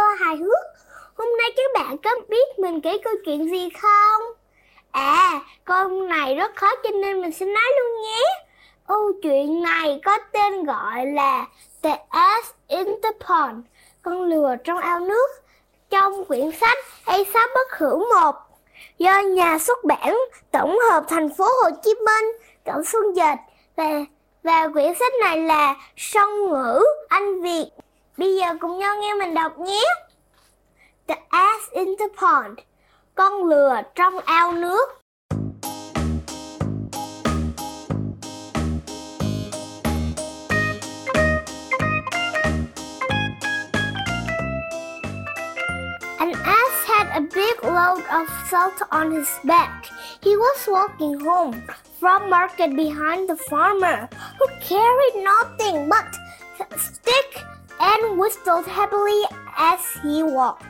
podcast hài hước. Hôm nay các bạn có biết mình kể câu chuyện gì không? À, câu này rất khó cho nên mình sẽ nói luôn nhé. Câu chuyện này có tên gọi là The Ass in the Pond, con lừa trong ao nước. Trong quyển sách A Sáu Bất Hữu một do nhà xuất bản tổng hợp thành phố Hồ Chí Minh, Cẩm Xuân Dịch và và quyển sách này là song ngữ Anh Việt. Bây giờ cùng nhau nghe mình đọc nhé. The ass in the pond. Con lừa trong ao nước. An ass had a big load of salt on his back. He was walking home from market behind the farmer, who carried nothing but whistled happily as he walked.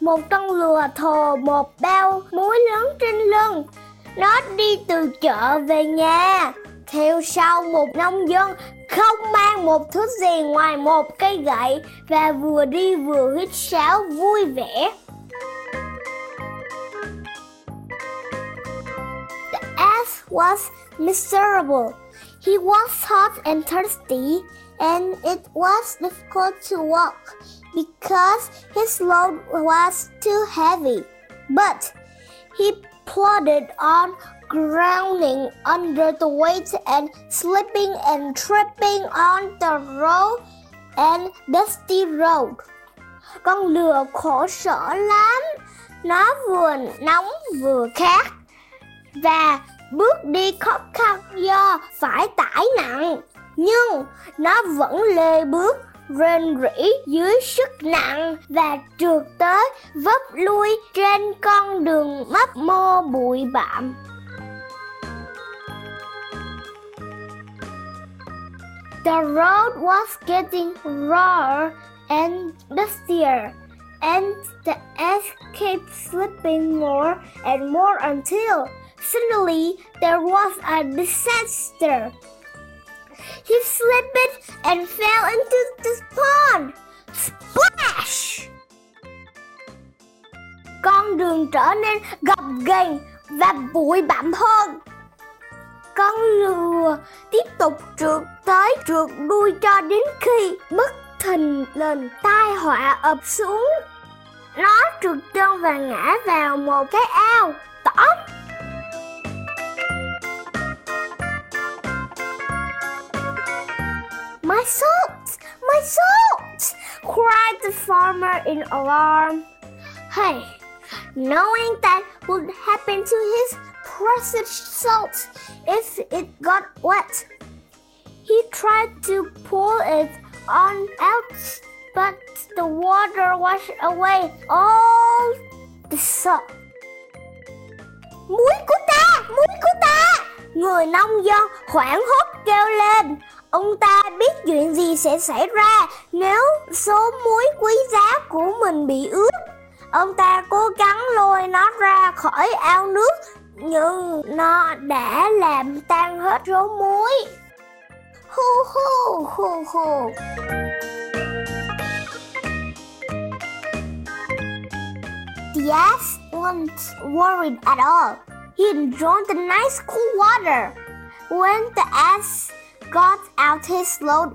Một con lừa thồ một bao muối lớn trên lưng. Nó đi từ chợ về nhà. Theo sau, một nông dân không mang một thứ gì ngoài một cây gậy và vừa đi vừa hít sáo vui vẻ. The ass was miserable. He was hot and thirsty, and it was difficult to walk because his load was too heavy. But he plodded on, groaning under the weight and slipping and tripping on the rough and dusty road. Con lừa khổ sở lắm. Nó vừa nóng vừa khát và bước đi khó khăn do phải tải nặng. Nhưng nó vẫn lê bước rên rỉ dưới sức nặng và trượt tới vấp lui trên con đường mấp mô bụi bặm. The road was getting rawer and dustier, and the ass kept slipping more and more until suddenly there was a disaster. He slipped and fell into the pond. Splash! Con đường trở nên gập ghềnh và bụi bặm hơn. Con lừa tiếp tục trượt tới trượt đuôi cho đến khi bất thình lình tai họa ập xuống. Nó trượt chân và ngã vào một cái ao My salt! My salt! cried the farmer in alarm. Hey, knowing that would happen to his precious salt if it got wet. He tried to pull it on out, but the water washed away all the salt. Muối của ta! Muối của ta! Người nông dân hoảng hốt kêu lên. Ông ta biết chuyện gì sẽ xảy ra nếu số muối quý giá của mình bị ướt. Ông ta cố gắng lôi nó ra khỏi ao nước, nhưng nó đã làm tan hết số muối. Hu hu hu hu. The ass wasn't worried at all. He enjoyed the nice cool water. When the ass got out, his load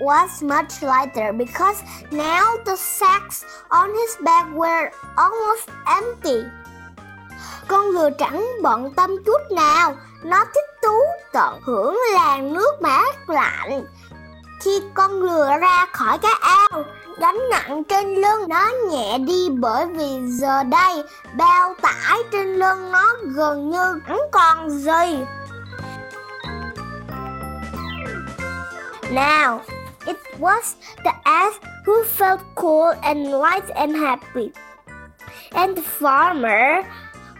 was much lighter because now the sacks on his back were almost empty. Con lừa chẳng bận tâm chút nào, nó thích thú tận hưởng làn nước mát lạnh. Khi con lừa ra khỏi cái ao, gánh nặng trên lưng nó nhẹ đi bởi vì giờ đây bao tải trên lưng nó gần như chẳng còn gì. Now, it was the ass who felt cool and light and happy. And the farmer,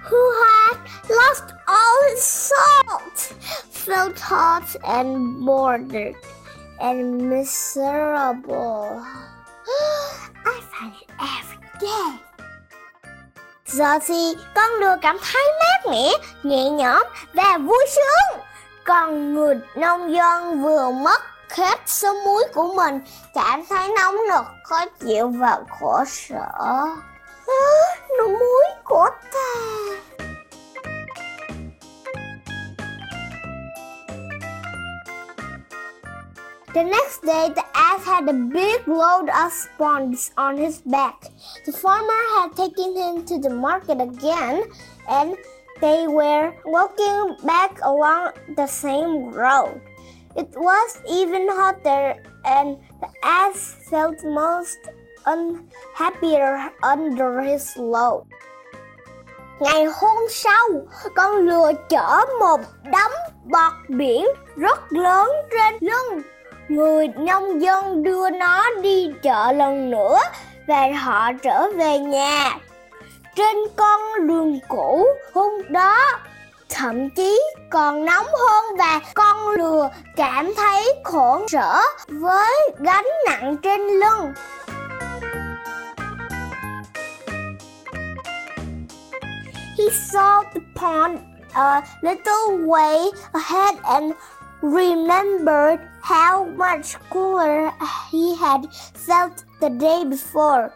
who had lost all his salt, felt hot and bored and miserable. I find it every day. Giờ thì con lừa cảm thấy mát mẻ, nhẹ nhõm và vui sướng. Còn người nông dân vừa mất số muối của mình cảm thấy nóng nực, khó chịu và khổ sở. Nụ muối của ta. The next day, the ass had a big load of sponges on his back. The farmer had taken him to the market again, and they were walking back along the same road. It was even hotter, and the ass felt most unhappier under his load. Ngày hôm sau, con lừa chở một đống bọt biển rất lớn trên lưng. Người nông dân đưa nó đi chợ lần nữa và họ trở về nhà. Trên con đường cũ hôm đó thậm chí còn nóng hơn và con lừa cảm thấy khổ sở với gánh nặng trên lưng. He saw the pond a little way ahead and remembered how much cooler he had felt the day before.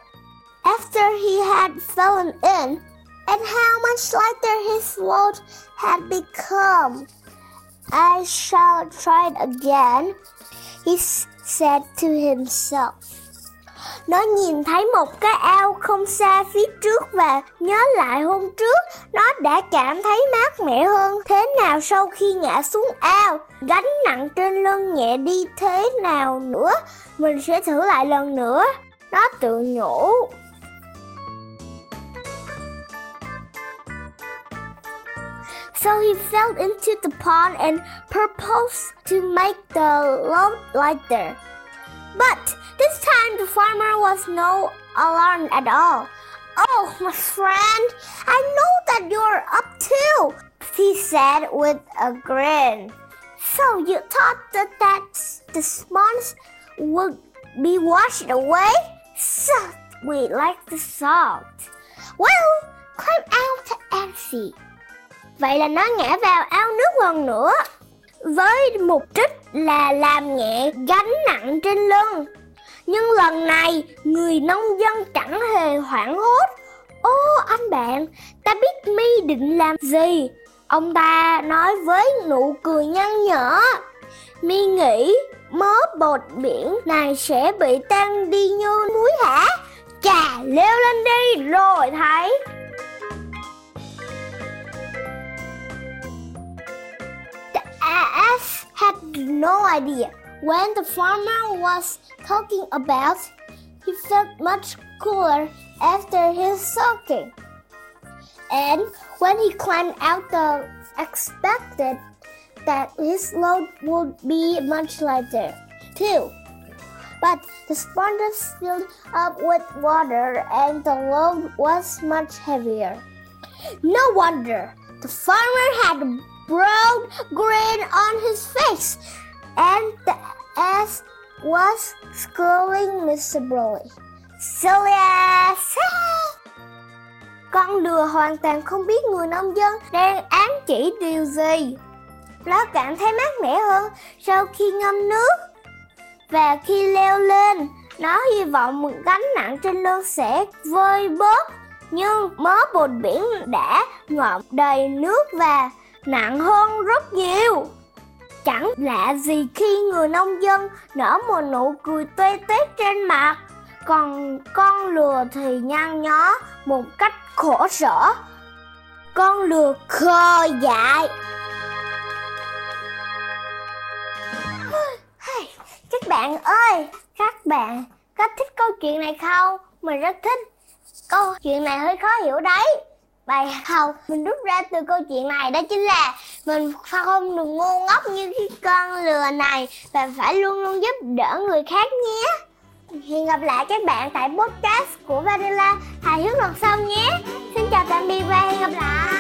After he had fallen in, and how much lighter his load had become. I shall try it again, he said to himself. Nó nhìn thấy một cái ao không xa phía trước và nhớ lại hôm trước nó đã cảm thấy mát mẻ hơn thế nào sau khi ngã xuống ao. Gánh nặng trên lưng nhẹ đi thế nào nữa, mình sẽ thử lại lần nữa. Nó tự nhủ. So he fell into the pond and proposed to make the load lighter. But this time the farmer was no alarmed at all. Oh, my friend, I know that you're up too, he said with a grin. So you thought that, that the sponge would be washed away? So we like the salt. Well, climb out and see. Vậy là nó ngã vào ao nước lần nữa với mục đích là làm nhẹ gánh nặng trên lưng. Nhưng lần này, người nông dân chẳng hề hoảng hốt. Ô anh bạn, ta biết mi định làm gì? Ông ta nói với nụ cười nhăn nhở. Mi nghĩ mớ bột biển này sẽ bị tan đi như muối hả? Chà, leo lên đi rồi thấy. No idea. When the farmer was talking about, he felt much cooler after his soaking. And when he climbed out the expected that his load would be much lighter too. But the sponges filled up with water and the load was much heavier. No wonder the farmer had broad grin on his face, and the ass was scolding miserably. Silly ass! Con lừa hoàn toàn không biết người nông dân đang ám chỉ điều gì. Nó cảm thấy mát mẻ hơn sau khi ngâm nước. Và khi leo lên, nó hy vọng một gánh nặng trên lưng sẽ vơi bớt. Nhưng mớ bột biển đã ngọm đầy nước và nặng hơn rất nhiều. Chẳng lạ gì khi người nông dân nở một nụ cười tươi tét trên mặt, còn con lừa thì nhăn nhó một cách khổ sở. Con lừa khờ dại. Các bạn ơi, các bạn có thích câu chuyện này không? Mình rất thích. Câu chuyện này hơi khó hiểu đấy bài học. Mình rút ra từ câu chuyện này đó chính là mình không được ngu ngốc như cái con lừa này và phải luôn luôn giúp đỡ người khác nhé. Hẹn gặp lại các bạn tại podcast của Vanilla. Hài hước lần sau nhé. Xin chào tạm biệt và hẹn gặp lại.